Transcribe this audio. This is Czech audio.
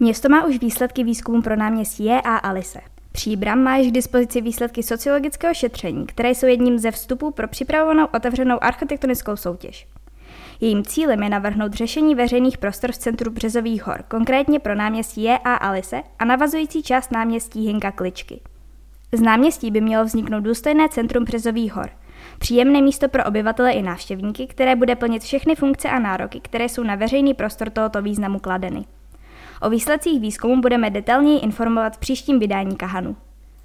Město má už výsledky výzkumu pro náměstí J. a Alice. Příbram má již k dispozici výsledky sociologického šetření, které jsou jedním ze vstupů pro připravovanou otevřenou architektonickou soutěž. Jejím cílem je navrhnout řešení veřejných prostor v centru Březových hor, konkrétně pro náměstí J. a Alice a navazující část náměstí Hinka Kličky. Z náměstí by mělo vzniknout důstojné centrum Březových hor, příjemné místo pro obyvatele i návštěvníky, které bude plnit všechny funkce a nároky, které jsou na veřejný prostor tohoto významu kladeny. O výsledcích výzkumu budeme detailněji informovat v příštím vydání Kahanu.